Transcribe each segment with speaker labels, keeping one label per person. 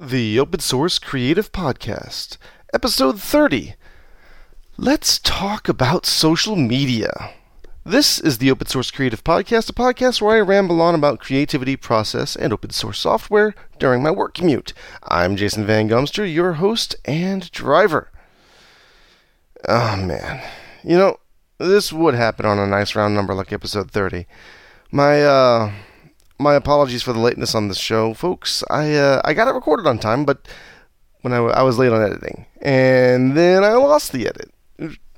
Speaker 1: The Open Source Creative Podcast, Episode 30. Let's talk about social media. This is the Open Source Creative Podcast, a podcast where I ramble on about creativity, process, and open source software during my work commute. I'm Jason Van Gumster, your host and driver. Oh man. You know, this would happen on a nice round number like episode 30. My, uh, my apologies for the lateness on this show, folks. I uh, I got it recorded on time, but when I, w- I was late on editing, and then I lost the edit.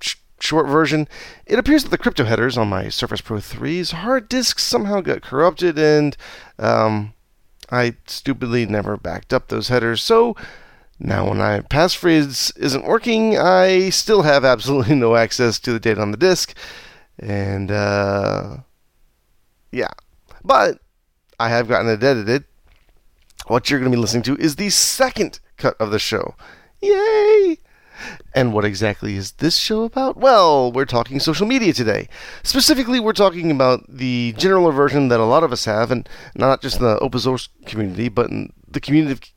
Speaker 1: Sh- short version: It appears that the crypto headers on my Surface Pro 3's hard disk somehow got corrupted, and um, I stupidly never backed up those headers. So now, when my passphrase isn't working, I still have absolutely no access to the data on the disk, and uh, yeah, but I have gotten it edited. What you're going to be listening to is the second cut of the show. Yay! And what exactly is this show about? Well, we're talking social media today. Specifically, we're talking about the general version that a lot of us have, and not just in the open source community, but in the community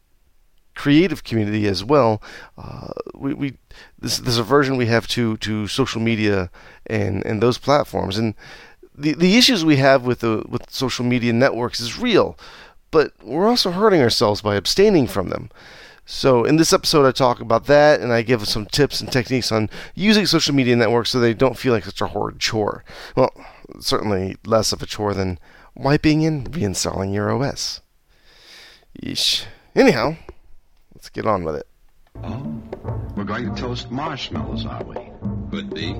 Speaker 1: creative community as well. Uh, we, we this there's a version we have to to social media and and those platforms and the the issues we have with the with social media networks is real, but we're also hurting ourselves by abstaining from them. So in this episode, I talk about that, and I give some tips and techniques on using social media networks so they don't feel like such a horrid chore. Well, certainly less of a chore than wiping and reinstalling your OS. Yeesh. Anyhow, let's get on with it.
Speaker 2: Oh, we're going to toast marshmallows, are we?
Speaker 3: Could be.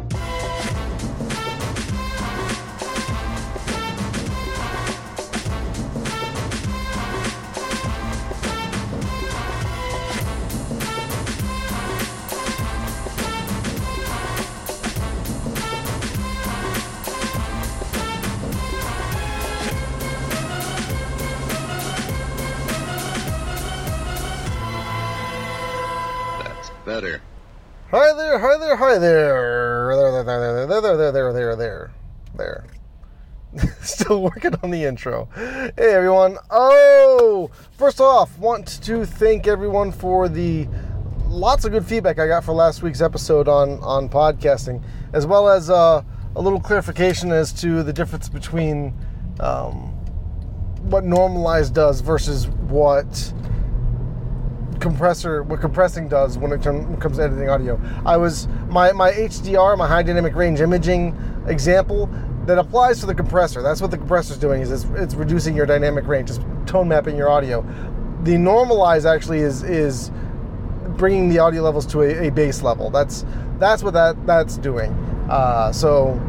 Speaker 3: Better.
Speaker 1: Hi there, hi there, hi there. There, there, there, there, there, there, there, there, there, there. Still working on the intro. Hey everyone. Oh, first off, want to thank everyone for the lots of good feedback I got for last week's episode on on podcasting, as well as uh, a little clarification as to the difference between um, what normalized does versus what compressor what compressing does when it comes to editing audio. I was my my HDR, my high dynamic range imaging example that applies to the compressor. That's what the compressor is doing is it's, it's reducing your dynamic range, it's tone mapping your audio. The normalize actually is is bringing the audio levels to a, a base level. That's that's what that that's doing. Uh, so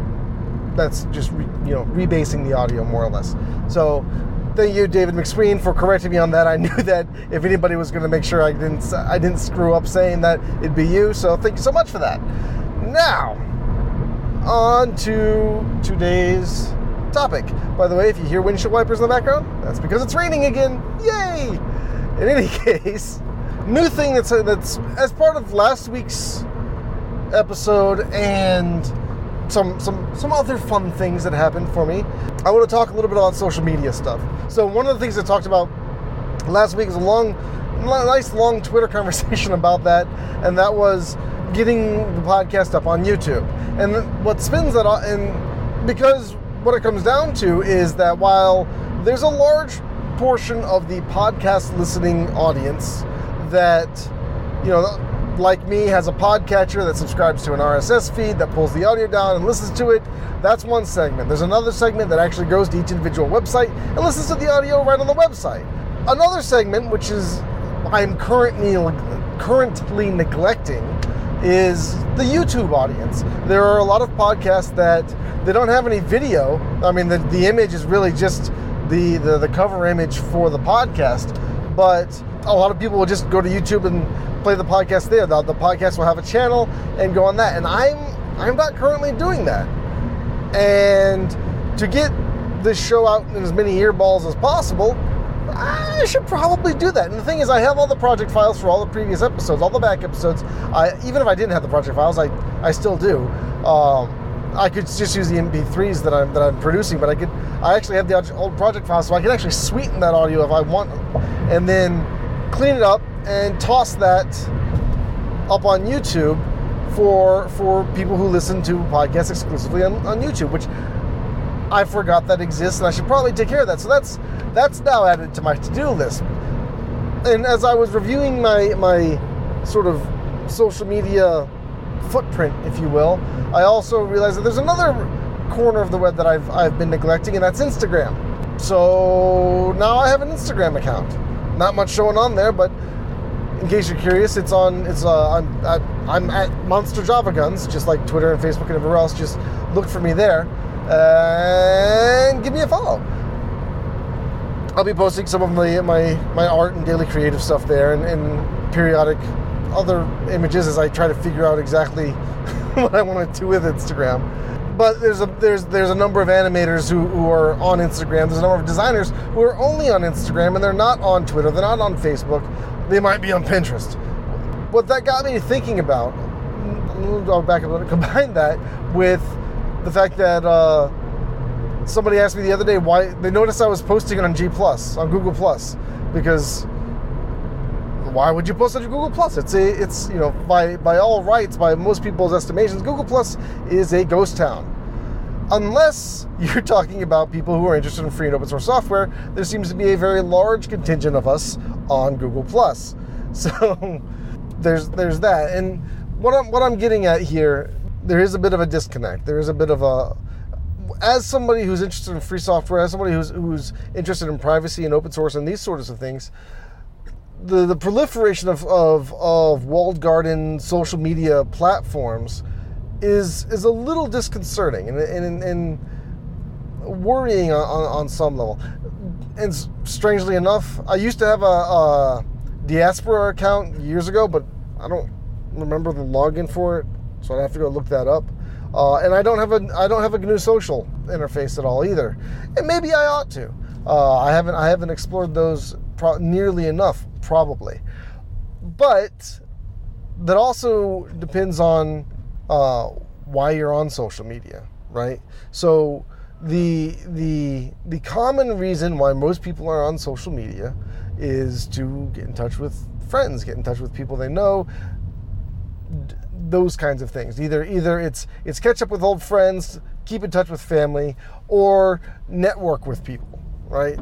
Speaker 1: that's just re, you know rebasing the audio more or less. So thank you, David McSween, for correcting me on that. I knew that if anybody was going to make sure I didn't I didn't screw up saying that it'd be you. So thank you so much for that. Now on to today's topic. By the way, if you hear windshield wipers in the background, that's because it's raining again. Yay! In any case, new thing that's that's as part of last week's episode and some some some other fun things that happened for me. I want to talk a little bit about social media stuff. So one of the things I talked about last week is a long, nice long Twitter conversation about that, and that was getting the podcast up on YouTube. And what spins that, on, and because what it comes down to is that while there's a large portion of the podcast listening audience that you know like me has a podcatcher that subscribes to an RSS feed that pulls the audio down and listens to it. That's one segment. There's another segment that actually goes to each individual website and listens to the audio right on the website. Another segment, which is I'm currently currently neglecting, is the YouTube audience. There are a lot of podcasts that they don't have any video. I mean, the, the image is really just the, the the cover image for the podcast, but a lot of people will just go to YouTube and play the podcast there. The, the podcast will have a channel and go on that. And I'm I'm not currently doing that. And to get this show out in as many earballs as possible, I should probably do that. And the thing is, I have all the project files for all the previous episodes, all the back episodes. I, even if I didn't have the project files, I, I still do. Um, I could just use the MP3s that I'm that I'm producing, but I could I actually have the old project files, so I can actually sweeten that audio if I want, and then clean it up and toss that up on YouTube for for people who listen to podcasts exclusively on, on YouTube, which I forgot that exists, and I should probably take care of that. So that's that's now added to my to-do list. And as I was reviewing my my sort of social media footprint, if you will, I also realized that there's another corner of the web that I've I've been neglecting, and that's Instagram. So now I have an Instagram account. Not much showing on there, but in case you're curious, it's on. It's uh, I'm at, I'm at Monster Java Guns, just like Twitter and Facebook and everywhere else. Just look for me there and give me a follow. I'll be posting some of my my, my art and daily creative stuff there, and, and periodic other images as I try to figure out exactly what I want to do with Instagram. But there's a there's there's a number of animators who, who are on Instagram. There's a number of designers who are only on Instagram and they're not on Twitter. They're not on Facebook. They might be on Pinterest. What that got me thinking about, I'll back up and combine that with the fact that uh, somebody asked me the other day why they noticed I was posting on G Plus on Google Plus because why would you post on Google Plus? It's a it's you know by by all rights by most people's estimations Google Plus is a ghost town. Unless you're talking about people who are interested in free and open source software, there seems to be a very large contingent of us on Google Plus. So there's there's that. And what I'm what I'm getting at here, there is a bit of a disconnect. There is a bit of a as somebody who's interested in free software, as somebody who's who's interested in privacy and open source and these sorts of things, the, the proliferation of, of, of walled garden social media platforms is is a little disconcerting and, and, and worrying on, on some level. And strangely enough, I used to have a, a Diaspora account years ago, but I don't remember the login for it, so I have to go look that up. Uh, and I don't have a I don't have a GNU social interface at all either, and maybe I ought to. Uh, I haven't I haven't explored those pro- nearly enough, probably. But that also depends on uh, why you're on social media, right? So the the the common reason why most people are on social media is to get in touch with friends, get in touch with people they know, d- those kinds of things. Either either it's it's catch up with old friends, keep in touch with family, or network with people, right?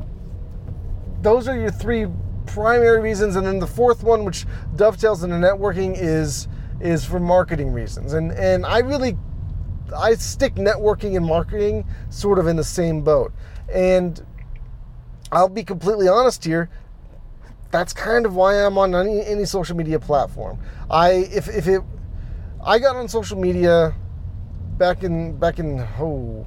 Speaker 1: Those are your three primary reasons, and then the fourth one, which dovetails into networking, is is for marketing reasons. And and I really I stick networking and marketing sort of in the same boat. And I'll be completely honest here. That's kind of why I'm on any, any social media platform. I if if it I got on social media back in back in oh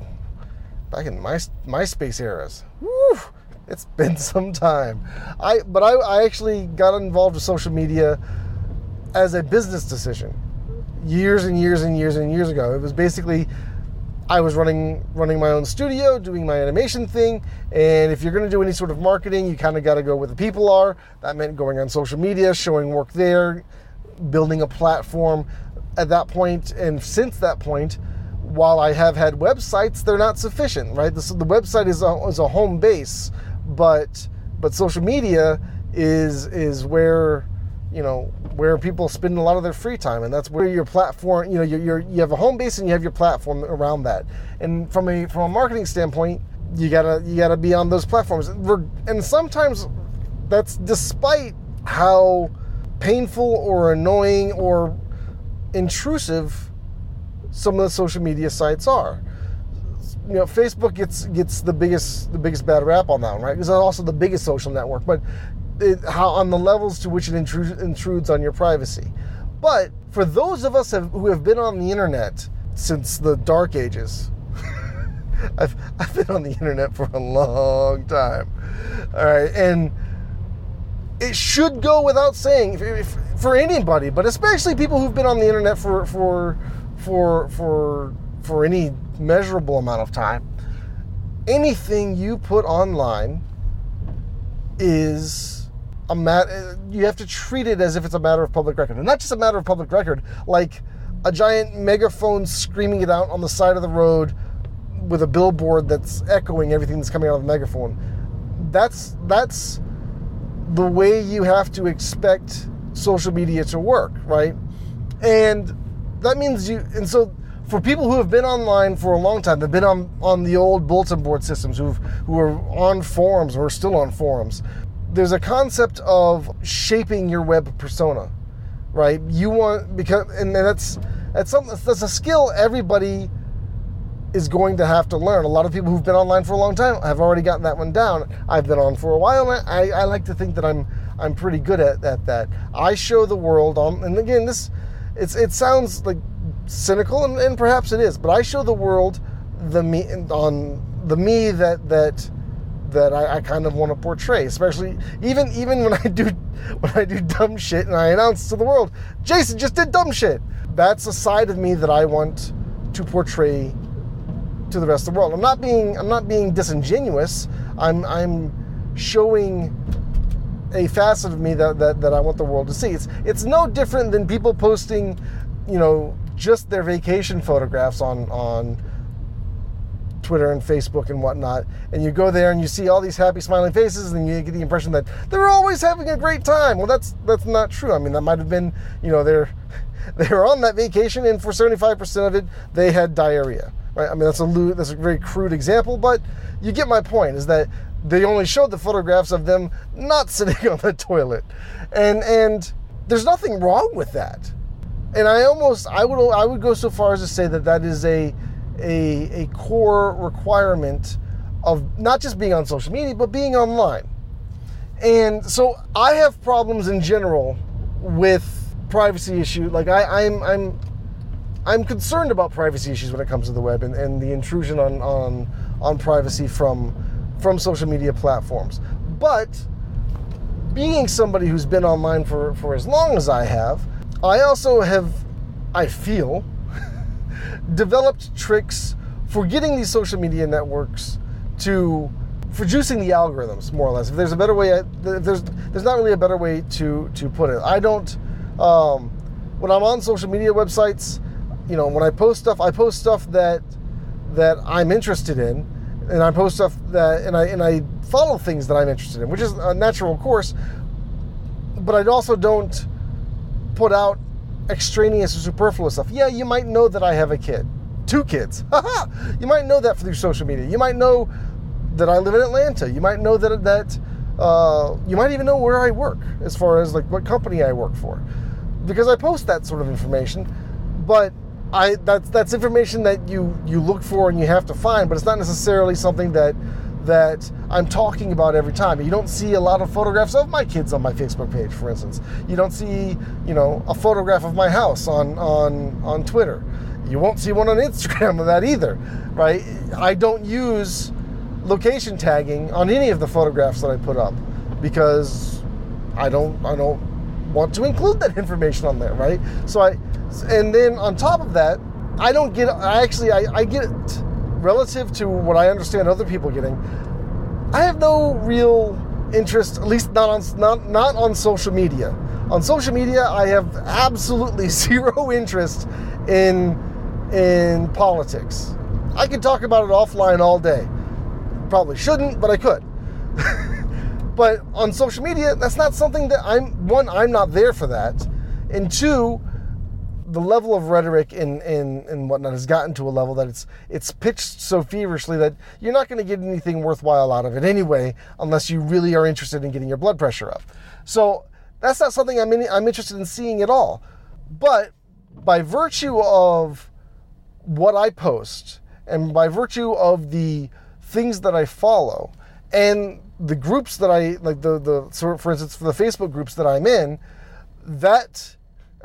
Speaker 1: back in my MySpace eras. Woo, it's been some time. I but I, I actually got involved with social media as a business decision years and years and years and years ago. It was basically I was running running my own studio, doing my animation thing, and if you're going to do any sort of marketing, you kind of got to go where the people are. That meant going on social media, showing work there, building a platform. At that point, and since that point, while I have had websites, they're not sufficient, right? The, the website is a, is a home base, but but social media is is where you know where people spend a lot of their free time and that's where your platform you know you're, you have a home base and you have your platform around that. And from a from a marketing standpoint you gotta you gotta be on those platforms. And sometimes that's despite how painful or annoying or intrusive some of the social media sites are. You know facebook gets gets the biggest the biggest bad rap on that one right? Because it's also the biggest social network but it, how on the levels to which it intrudes, intrudes on your privacy. But for those of us have, who have been on the internet since the dark ages, I've, I've been on the internet for a long time. All right. And it should go without saying if, if, for anybody, but especially people who've been on the internet for, for, for, for, for any measurable amount of time. Anything you put online is a matter you have to treat it as if it's a matter of public record and not just a matter of public record like a giant megaphone screaming it out on the side of the road with a billboard that's echoing everything that's coming out of the megaphone that's that's the way you have to expect social media to work, right? And that means you, and so for people who have been online for a long time, they've been on, on the old bulletin board systems, who've, who are on forums or are still on forums, there's a concept of shaping your web persona, right? You want, because, and that's, that's something, that's a skill everybody is going to have to learn. A lot of people who've been online for a long time have already gotten that one down. I've been on for a while, and I, I like to think that I'm I'm pretty good at, at that. I show the world on, and again, this it's it sounds like cynical, and, and perhaps it is, but I show the world the me on the me that that that I, I kind of want to portray, especially even even when I do when I do dumb shit and I announce to the world, Jason just did dumb shit. That's a side of me that I want to portray to the rest of the world. I'm not being I'm not being disingenuous. I'm I'm showing a facet of me that, that, that I want the world to see. It's it's no different than people posting, you know, just their vacation photographs on on Twitter and Facebook and whatnot, and you go there and you see all these happy smiling faces, and you get the impression that they're always having a great time. Well, that's that's not true. I mean, that might have been, you know, they're they were on that vacation, and for 75% of it, they had diarrhea. Right? I mean, that's a that's a very crude example, but you get my point. Is that they only showed the photographs of them not sitting on the toilet, and and there's nothing wrong with that. And I almost I would I would go so far as to say that that is a a, a core requirement of not just being on social media but being online. And so I have problems in general with privacy issue. Like I, I'm I'm I'm concerned about privacy issues when it comes to the web and, and the intrusion on, on on privacy from from social media platforms. But being somebody who's been online for, for as long as I have, I also have, I feel, developed tricks for getting these social media networks to for juicing the algorithms more or less. If there's a better way, there's there's not really a better way to to put it. I don't um, when I'm on social media websites, you know, when I post stuff, I post stuff that that I'm interested in, and I post stuff that and I and I follow things that I'm interested in, which is a natural course. But I also don't put out extraneous or superfluous stuff. Yeah, you might know that I have a kid, two kids. you might know that through social media. You might know that I live in Atlanta. You might know that that uh, you might even know where I work, as far as like what company I work for because I post that sort of information, but I that's that's information that you you look for and you have to find, but it's not necessarily something that that I'm talking about every time. You don't see a lot of photographs of my kids on my Facebook page, for instance. You don't see, you know, a photograph of my house on on on Twitter. You won't see one on Instagram of that either, right? I don't use location tagging on any of the photographs that I put up because I don't I don't want to include that information on there, right? So I, and then on top of that, I don't get, I actually, I, I get relative to what I understand other people getting. I have no real interest, at least not on, not, not on social media. On social media, I have absolutely zero interest in, in politics. I could talk about it offline all day. Probably shouldn't, but I could. But on social media, that's not something that I'm one, I'm not there for that. And two, the level of rhetoric and, and, and whatnot has gotten to a level that it's it's pitched so feverishly that you're not going to get anything worthwhile out of it anyway, unless you really are interested in getting your blood pressure up. So that's not something I'm in, I'm interested in seeing at all. But by virtue of what I post and by virtue of the things that I follow and the groups that I like the the for instance for the Facebook groups that I'm in, that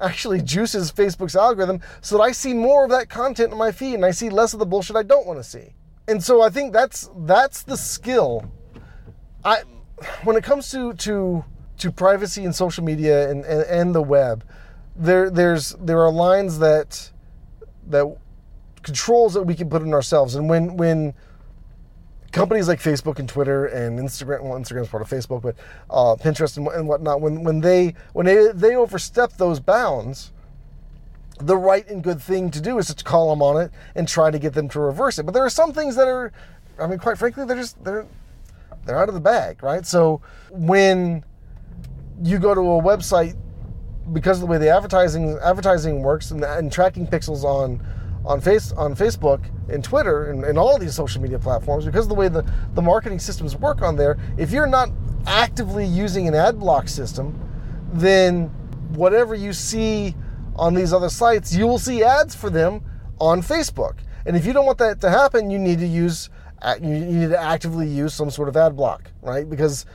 Speaker 1: actually juices Facebook's algorithm so that I see more of that content in my feed and I see less of the bullshit I don't want to see. And so I think that's that's the skill. I when it comes to to to privacy and social media and, and, and the web, there there's there are lines that that controls that we can put in ourselves. And when when companies like Facebook and Twitter and Instagram, well, Instagram's part of Facebook, but uh, Pinterest and, and, whatnot, when, when they when they, they overstep those bounds, the right and good thing to do is to call them on it and try to get them to reverse it. But there are some things that are, I mean, quite frankly, they're just they're they're out of the bag, right? So when you go to a website because of the way the advertising advertising works and, and tracking pixels on on face on Facebook and Twitter and, and all these social media platforms because of the way the, the marketing systems work on there, if you're not actively using an ad block system, then whatever you see on these other sites, you will see ads for them on Facebook. And if you don't want that to happen, you need to use you need to actively use some sort of ad block, right? Because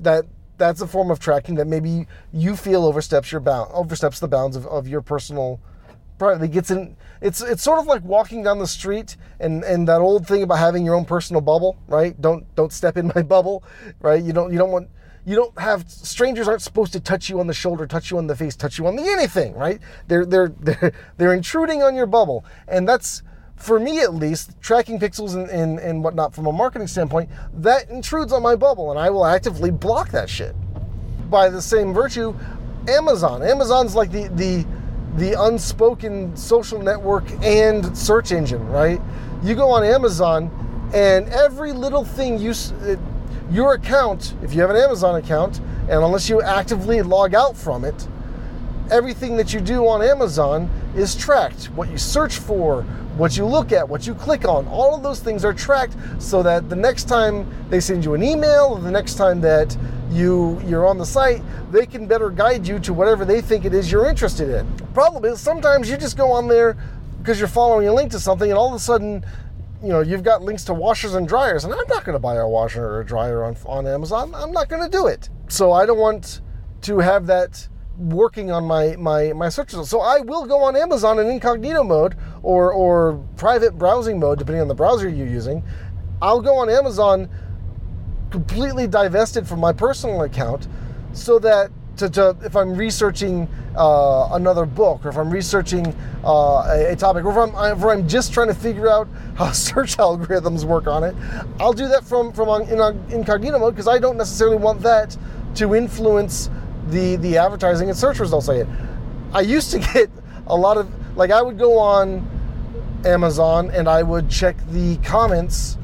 Speaker 1: that that's a form of tracking that maybe you feel oversteps your bound oversteps the bounds of, of your personal privacy. Gets in it's it's sort of like walking down the street and and that old thing about having your own personal bubble, right? Don't don't step in my bubble, right? You don't you don't want you don't have strangers aren't supposed to touch you on the shoulder, touch you on the face, touch you on the anything, right? They're they're they're, they're intruding on your bubble, and that's for me at least, tracking pixels and, and, and whatnot from a marketing standpoint, that intrudes on my bubble, and I will actively block that shit. By the same virtue, Amazon. Amazon's like the the the unspoken social network and search engine, right? You go on Amazon, and every little thing you uh, your account, if you have an Amazon account, and unless you actively log out from it, everything that you do on Amazon is tracked. What you search for, what you look at, what you click on, all of those things are tracked so that the next time they send you an email or the next time that you you're on the site, they can better guide you to whatever they think it is you're interested in. Problem is sometimes you just go on there because you're following a link to something and all of a sudden you know, you've got links to washers and dryers, and I'm not going to buy a washer or a dryer on, on Amazon. I'm not going to do it. So I don't want to have that working on my, my, my search results. So I will go on Amazon in incognito mode or, or private browsing mode, depending on the browser you're using. I'll go on Amazon completely divested from my personal account so that to, to if I'm researching uh, another book, or if I'm researching uh, a, a, topic, or if I'm, if I'm just trying to figure out how search algorithms work on it, I'll do that from from on, in incognito mode because I don't necessarily want that to influence the the advertising and search results I get. I used to get a lot of like I would go on Amazon and I would check the comments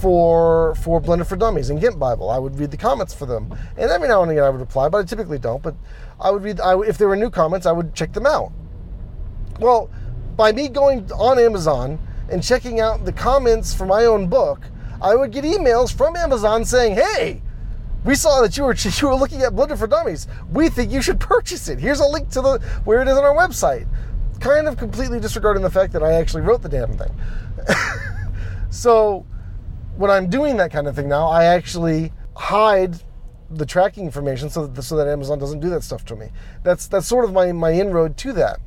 Speaker 1: for for Blender for Dummies and GIMP Bible. I would read the comments for them, and every now and again I would reply, but I typically don't. But I would read. I, if there were new comments, I would check them out. Well, by me going on Amazon and checking out the comments for my own book, I would get emails from Amazon saying, "Hey, we saw that you were you were looking at Blender for Dummies. We think you should purchase it. Here's a link to the where it is on our website." Kind of completely disregarding the fact that I actually wrote the damn thing. so when I'm doing that kind of thing now, I actually hide the tracking information so that so that Amazon doesn't do that stuff to me. That's that's sort of my my inroad to that.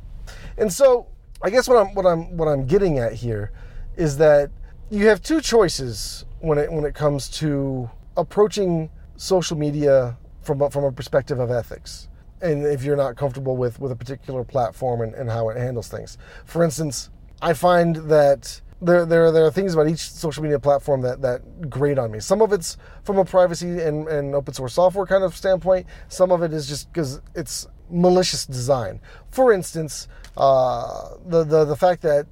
Speaker 1: And so I guess what I'm what I'm what I'm getting at here is that you have two choices when it when it comes to approaching social media from a, from a perspective of ethics. And if you're not comfortable with, with a particular platform and, and how it handles things. For instance, I find that there, there, there are things about each social media platform that, that grate on me. Some of it's from a privacy and, and open source software kind of standpoint. Some of it is just because it's malicious design. For instance, uh, the, the, the fact that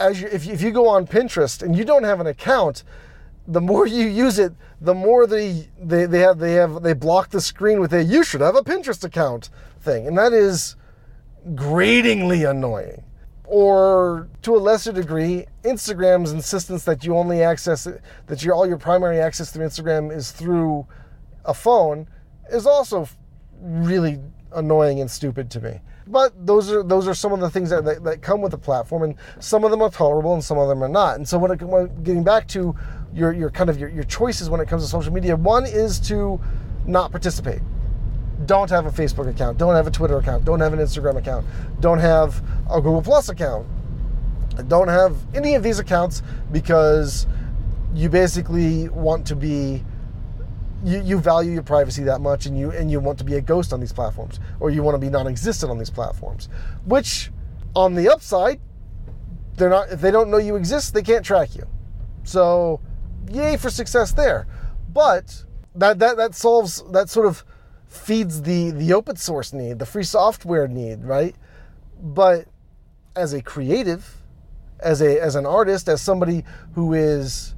Speaker 1: as you, if, you, if you go on Pinterest and you don't have an account, the more you use it, the more they, they, they have they have they block the screen with a you should have a Pinterest account thing. And that is gratingly annoying or to a lesser degree, Instagram's insistence that you only access that your all your primary access through Instagram is through a phone is also really annoying and stupid to me. But those are those are some of the things that, that, that come with the platform, and some of them are tolerable and some of them are not. And so when, it, when getting back to your your kind of your, your choices when it comes to social media, one is to not participate. Don't have a Facebook account, don't have a Twitter account, don't have an Instagram account, don't have a Google Plus account, don't have any of these accounts because you basically want to be you, you value your privacy that much and you and you want to be a ghost on these platforms or you want to be non-existent on these platforms which on the upside they're not if they don't know you exist they can't track you. So yay for success there but that that that solves that sort of feeds the the open source need, the free software need, right? But as a creative, as a as an artist, as somebody who is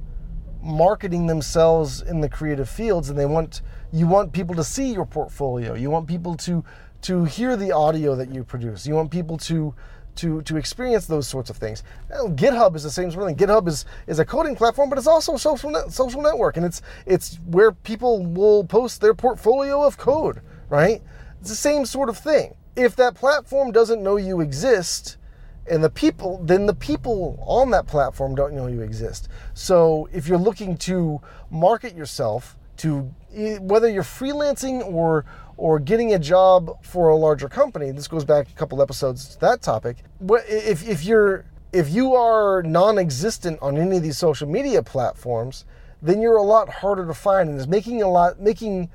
Speaker 1: marketing themselves in the creative fields and they want You want people to see your portfolio. You want people to to hear the audio that you produce. You want people to to to experience those sorts of things. GitHub is the same sort of thing. GitHub is is a coding platform, but it's also a social net, social network, and it's it's where people will post their portfolio of code. Right? It's the same sort of thing. If that platform doesn't know you exist, and the people then the people on that platform don't know you exist so if you're looking to market yourself to whether you're freelancing or or getting a job for a larger company this goes back a couple episodes to that topic if, if you're if you are non-existent on any of these social media platforms then you're a lot harder to find and is making a lot making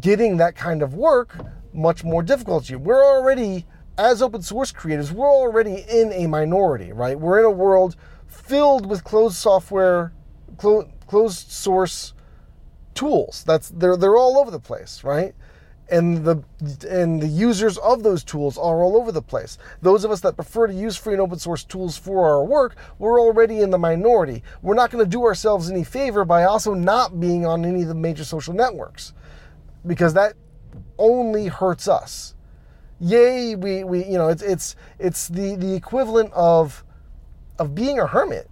Speaker 1: getting that kind of work much more difficult to you we're already as open source creators, we're already in a minority, right? We're in a world filled with closed software, clo- closed source tools. That's they're they're all over the place, right? And the and the users of those tools are all over the place. Those of us that prefer to use free and open source tools for our work, we're already in the minority. We're not going to do ourselves any favor by also not being on any of the major social networks because that only hurts us yay, we, we you know, it's it's it's the, the equivalent of of being a hermit.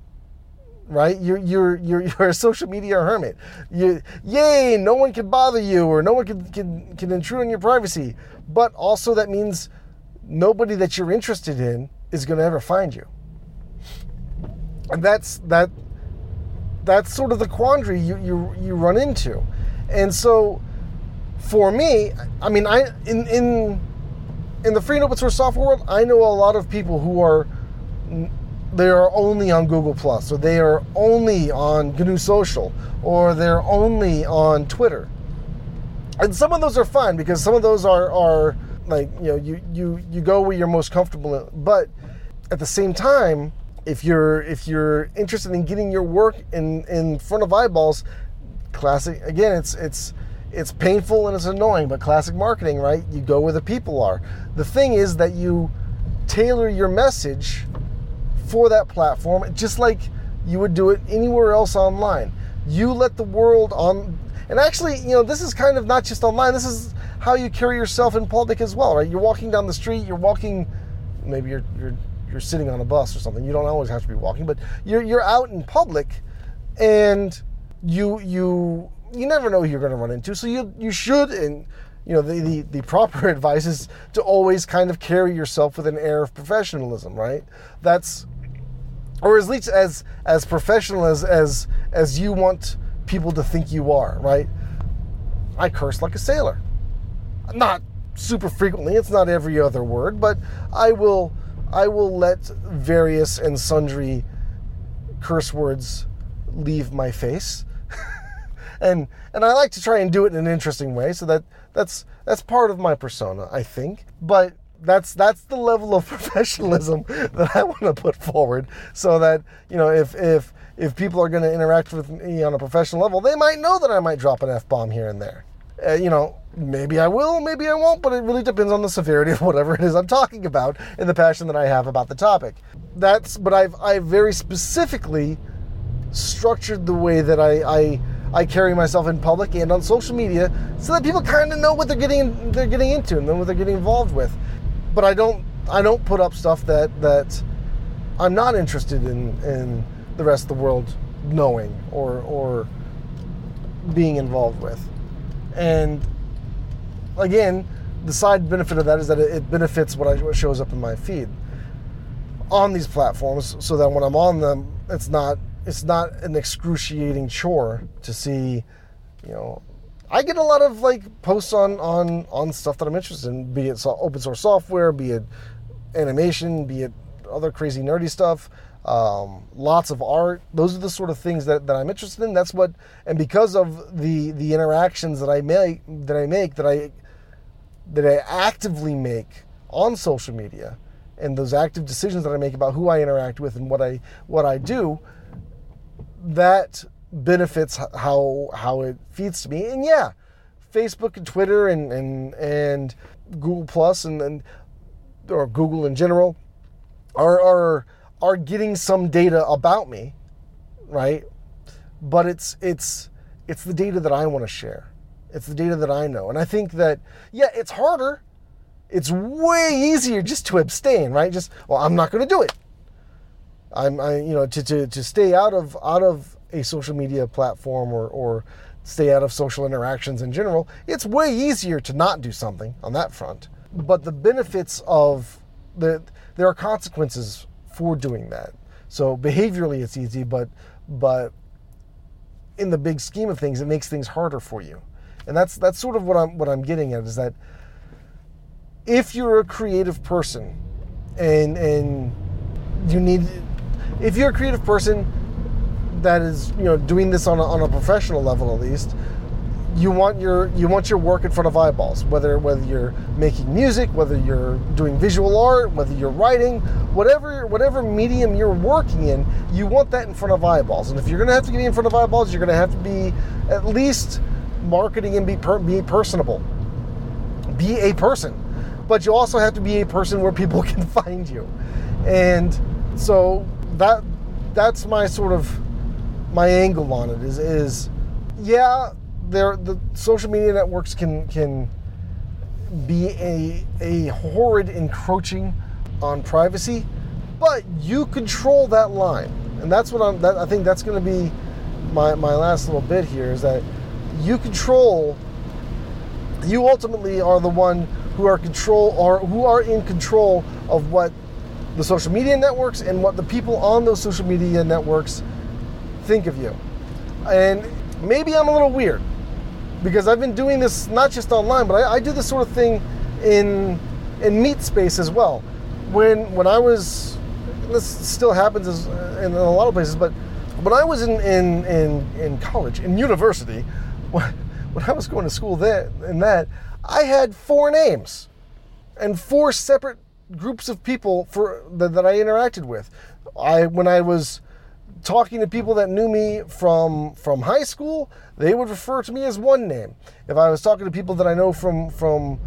Speaker 1: Right? You're you're you're you're a social media hermit. You yay, no one can bother you or no one can, can, can intrude on your privacy. But also that means nobody that you're interested in is gonna ever find you. And that's that that's sort of the quandary you, you you run into. And so for me, I mean I in in in the free and open source software world, I know a lot of people who are they are only on Google Plus, or they are only on GNU Social, or they're only on Twitter. And some of those are fine because some of those are are like you know you you you go where you're most comfortable. But at the same time, if you're if you're interested in getting your work in in front of eyeballs, classic again, it's it's it's painful and it's annoying, but classic marketing, right? You go where the people are. The thing is that you tailor your message for that platform just like you would do it anywhere else online. You let the world on and actually, you know, this is kind of not just online. This is how you carry yourself in public as well, right? You're walking down the street, you're walking maybe you're you're you're sitting on a bus or something. You don't always have to be walking, but you're you're out in public and you you you never know who you're going to run into. So you you should and you know the, the the proper advice is to always kind of carry yourself with an air of professionalism, right? That's or at least as as professional as as as you want people to think you are, right? I curse like a sailor. Not super frequently, it's not every other word, but I will I will let various and sundry curse words leave my face and and I like to try and do it in an interesting way. So that that's that's part of my persona, I think. But that's that's the level of professionalism that I want to put forward, so that you know if if if people are going to interact with me on a professional level, they might know that I might drop an f bomb here and there. Uh, you know, maybe I will, maybe I won't, but it really depends on the severity of whatever it is I'm talking about and the passion that I have about the topic. That's, but I've I very specifically structured the way that I, I I carry myself in public and on social media so that people kind of know what they're getting they're getting into and then what they're getting involved with. But I don't I don't put up stuff that that I'm not interested in in the rest of the world knowing or or being involved with. And again, the side benefit of that is that it benefits what, I, what shows up in my feed on these platforms so that when I'm on them, it's not it's not an excruciating chore to see, you know. I get a lot of like posts on on on stuff that I'm interested in, be it open source software, be it animation, be it other crazy nerdy stuff. Um, lots of art. Those are the sort of things that, that I'm interested in. That's what, and because of the the interactions that I make that I make that I that I actively make on social media, and those active decisions that I make about who I interact with and what I what I do, that benefits how how it feeds to me. And yeah, Facebook and Twitter and and and Google Plus and, and or Google in general are are are getting some data about me, right? But it's it's it's the data that I want to share. It's the data that I know. And I think that, yeah, it's harder. It's way easier just to abstain, right? Just, well, I'm not going to do it. I'm, I, you know, to, to, to stay out of, out of a social media platform or, or stay out of social interactions in general, it's way easier to not do something on that front. But the benefits of the, there are consequences for doing that. So behaviorally, it's easy, but, but in the big scheme of things, it makes things harder for you. And that's that's sort of what I'm what I'm getting at is that if you're a creative person and and you need if you're a creative person that is you know doing this on a, on a professional level at least you want your you want your work in front of eyeballs whether whether you're making music whether you're doing visual art whether you're writing whatever whatever medium you're working in you want that in front of eyeballs. And if you're going to have to be in front of eyeballs you're going to have to be at least marketing and be per, be personable. Be a person. But you also have to be a person where people can find you. And so that that's my sort of my angle on it is is yeah there the social media networks can can be a a horrid encroaching on privacy, but you control that line, and that's what I'm. That, I think that's going to be my my last little bit here is that you control. You ultimately are the one who are control or who are in control of what the social media networks and what the people on those social media networks think of you. And maybe I'm a little weird because I've been doing this not just online, but I, I do this sort of thing in in meat space as well. When when I was this still happens in a lot of places, but when I was in in in, in college, in university, when, when I was going to school there in that, I had four names and four separate groups of people for that, that I interacted with. I when I was talking to people that knew me from from high school, they would refer to me as one name. If I was talking to people that I know from from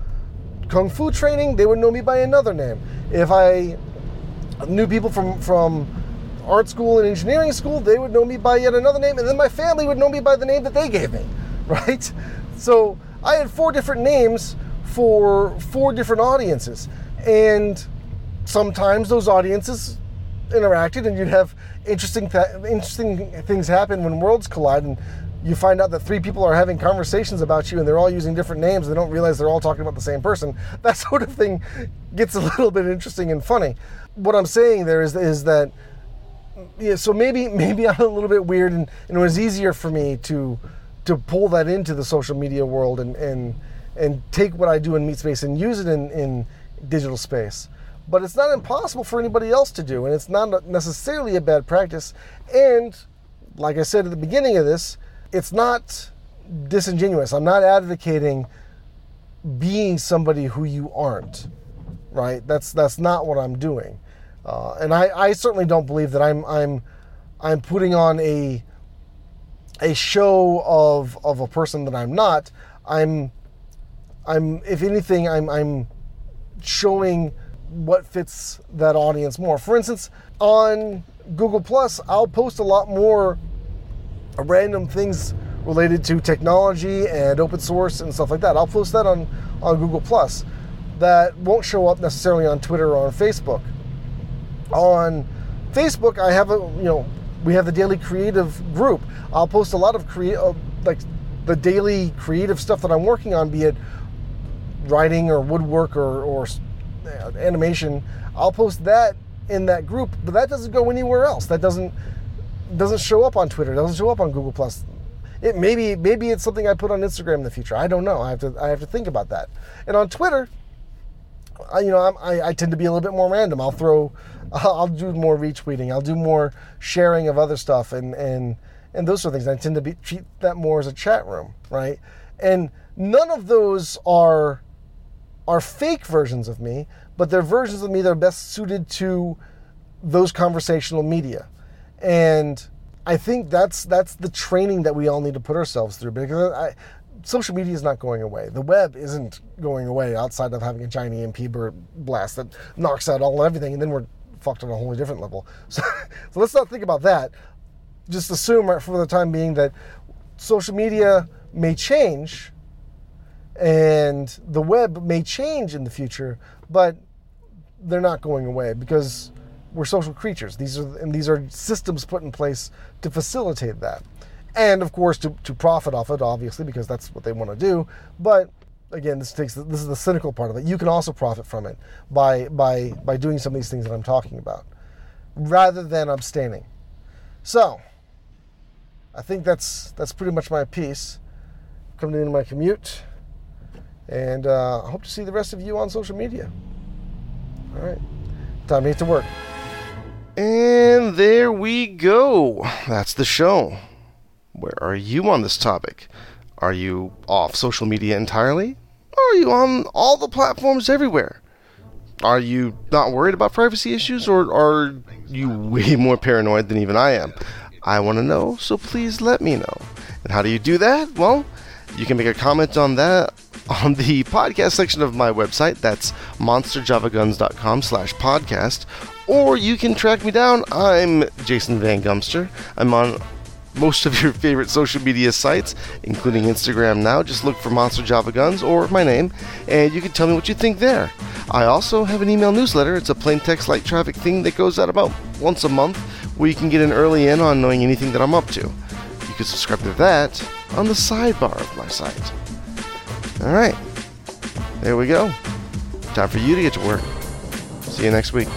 Speaker 1: kung fu training, they would know me by another name. If I knew people from from art school and engineering school, they would know me by yet another name, and then my family would know me by the name that they gave me, right? So I had four different names for four different audiences, and sometimes those audiences interacted, and you'd have interesting th- interesting things happen when worlds collide, and you find out that three people are having conversations about you, and they're all using different names. And they don't realize they're all talking about the same person. That sort of thing gets a little bit interesting and funny. What I'm saying there is is that yeah, so maybe maybe I'm a little bit weird, and, and it was easier for me to to pull that into the social media world and and and take what I do in meat space and use it in, in digital space but it's not impossible for anybody else to do, and it's not necessarily a bad practice. And like I said at the beginning of this, it's not disingenuous. I'm not advocating being somebody who you aren't, right? That's that's not what I'm doing, uh, and I, I certainly don't believe that I'm I'm I'm putting on a a show of of a person that I'm not. I'm I'm if anything I'm I'm showing what fits that audience more. For instance, on Google Plus, I'll post a lot more random things related to technology and open source and stuff like that. I'll post that on, on Google Plus. That won't show up necessarily on Twitter or on Facebook. On Facebook, I have a you know we have the daily creative group. I'll post a lot of create uh, like the daily creative stuff that I'm working on, be it writing or woodwork or, or Uh, animation, I'll post that in that group, but that doesn't go anywhere else. That doesn't doesn't show up on Twitter. Doesn't show up on Google Plus. It maybe maybe it's something I put on Instagram in the future. I don't know. I have to I have to think about that. And on Twitter, I, you know, I, I tend to be a little bit more random. I'll throw, I'll do more retweeting. I'll do more sharing of other stuff and and and those sort of things. I tend to be, treat that more as a chat room, right? And none of those are are fake versions of me, but they're versions of me that are best suited to those conversational media. And I think that's that's the training that we all need to put ourselves through because I, social media is not going away. The web isn't going away outside of having a giant EMP blast that knocks out all everything, and then we're fucked on a wholly different level. So, so let's not think about that. Just assume right for the time being that social media may change
Speaker 4: And the web may change in the future, but they're not going away because we're social creatures. These are and these are systems put in place to facilitate that, and of course to, to profit off it, obviously because that's what they want to do. But again, this takes this is the cynical part of it. You can also profit from it by by by doing some of these things that I'm talking about, rather than abstaining. So, I think that's that's pretty much my piece. Coming into my commute, and uh, I hope to see the rest of you on social media. All right, time to get to work.
Speaker 1: And there we go. That's the show. Where are you on this topic? Are you off social media entirely? Are you on all the platforms everywhere? Are you not worried about privacy issues, or are you way more paranoid than even I am? I want to know, so please let me know. And how do you do that? Well, you can make a comment on that on the podcast section of my website. That's monsterjavaguns.com slash podcast. Or you can track me down. I'm Jason Van Gumster. I'm on most of your favorite social media sites, including Instagram now. Just look for Monster Java Guns or my name, and you can tell me what you think there. I also have an email newsletter. It's a plain text light traffic thing that goes out about once a month, where you can get an early in on knowing anything that I'm up to. You can subscribe to that on the sidebar of my site. All right, there we go. Time for you to get to work. See you next week.